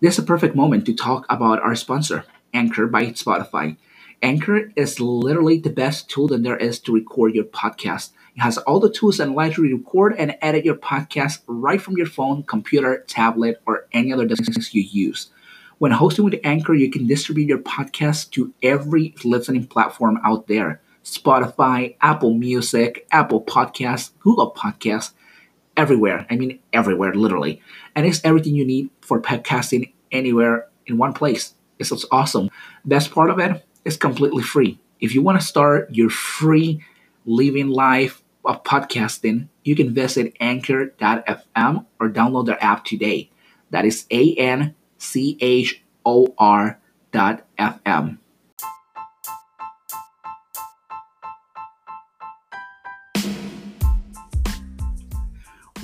This is a perfect moment to talk about our sponsor, Anchor by Spotify. Anchor is literally the best tool that there is to record your podcast. It has all the tools and allows you to record and edit your podcast right from your phone, computer, tablet, or any other device you use. When hosting with Anchor, you can distribute your podcast to every listening platform out there Spotify, Apple Music, Apple Podcasts, Google Podcasts, everywhere. I mean, everywhere, literally. And it's everything you need for podcasting anywhere in one place. It's just awesome. Best part of it is completely free. If you want to start your free living life of podcasting, you can visit anchor.fm or download their app today. That is A N C H O R dot FM.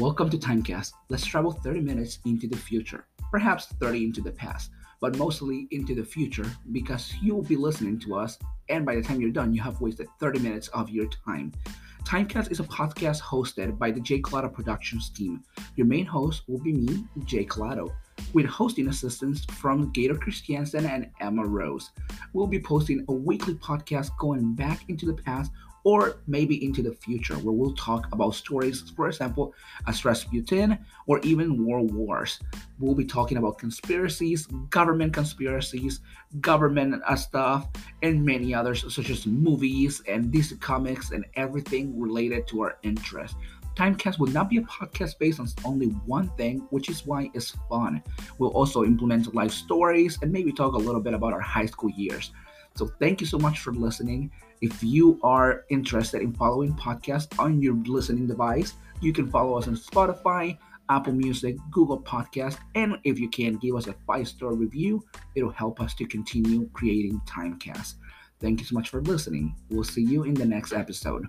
Welcome to Timecast. Let's travel 30 minutes into the future, perhaps 30 into the past, but mostly into the future because you will be listening to us, and by the time you're done, you have wasted 30 minutes of your time. Timecast is a podcast hosted by the J Collado Productions team. Your main host will be me, J Collado, with hosting assistance from Gator Christiaansen and Emma Rose. We'll be posting a weekly podcast going back into the past or maybe into the future where we'll talk about stories, for example, as Rasputin or even world wars. We'll be talking about conspiracies, government conspiracies, government uh, stuff, and many others, such as movies and DC comics and everything related to our interest. Timecast will not be a podcast based on only one thing, which is why it's fun. We'll also implement live stories and maybe talk a little bit about our high school years. So thank you so much for listening. If you are interested in following podcasts on your listening device, you can follow us on Spotify, Apple Music, Google Podcast, and if you can give us a five-star review, it'll help us to continue creating Timecast. Thank you so much for listening. We'll see you in the next episode.